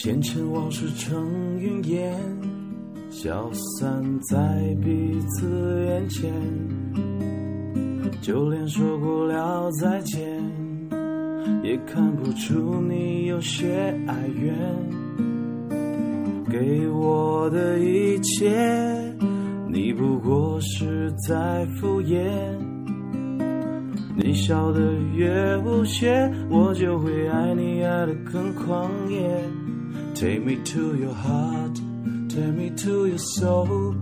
前尘往事成云烟，消散在彼此眼前。就连说过了再见，也看不出你有些哀怨。给我的一切，你不过是在敷衍。你笑得越无邪，我就会爱你爱得更狂野。Take me to your heart, take me to your soul.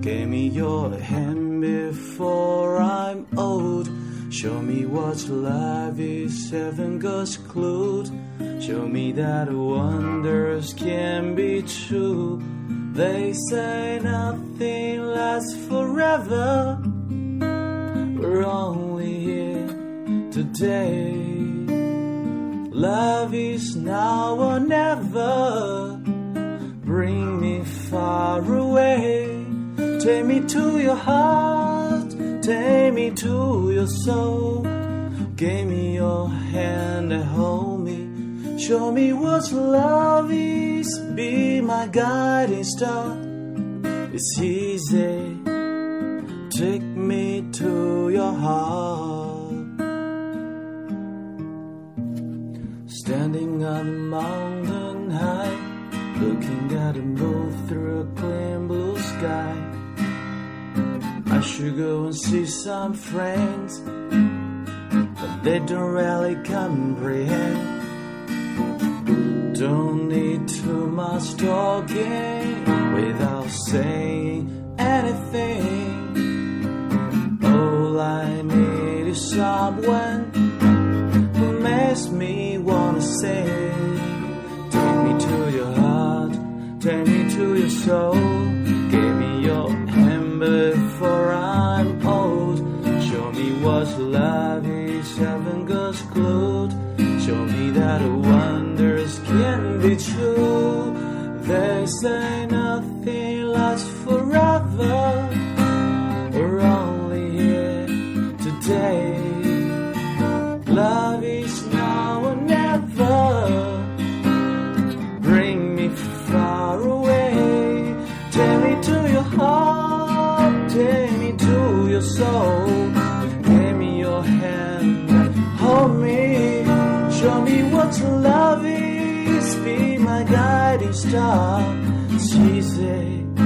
Give me your hand before I'm old. Show me what life is, heaven goes clued. Show me that wonders can be true. They say nothing lasts forever. We're only here today. Love is now or never. Bring me far away. Take me to your heart. Take me to your soul. Give me your hand and hold me. Show me what love is. Be my guiding star. It's easy. Take me to your heart. Standing on high, looking at a moon through a clear blue sky. I should go and see some friends, but they don't really comprehend. Don't need too much talking without saying anything. All I need is someone who makes me take me to your soul. Give me your hand before I'm old. Show me what love is, heaven goes glued. Show me that wonders can be true. They say nothing lasts forever. To your heart. Take me to your soul. Give me your hand. Hold me. Show me what love is. Be my guiding star. Easy.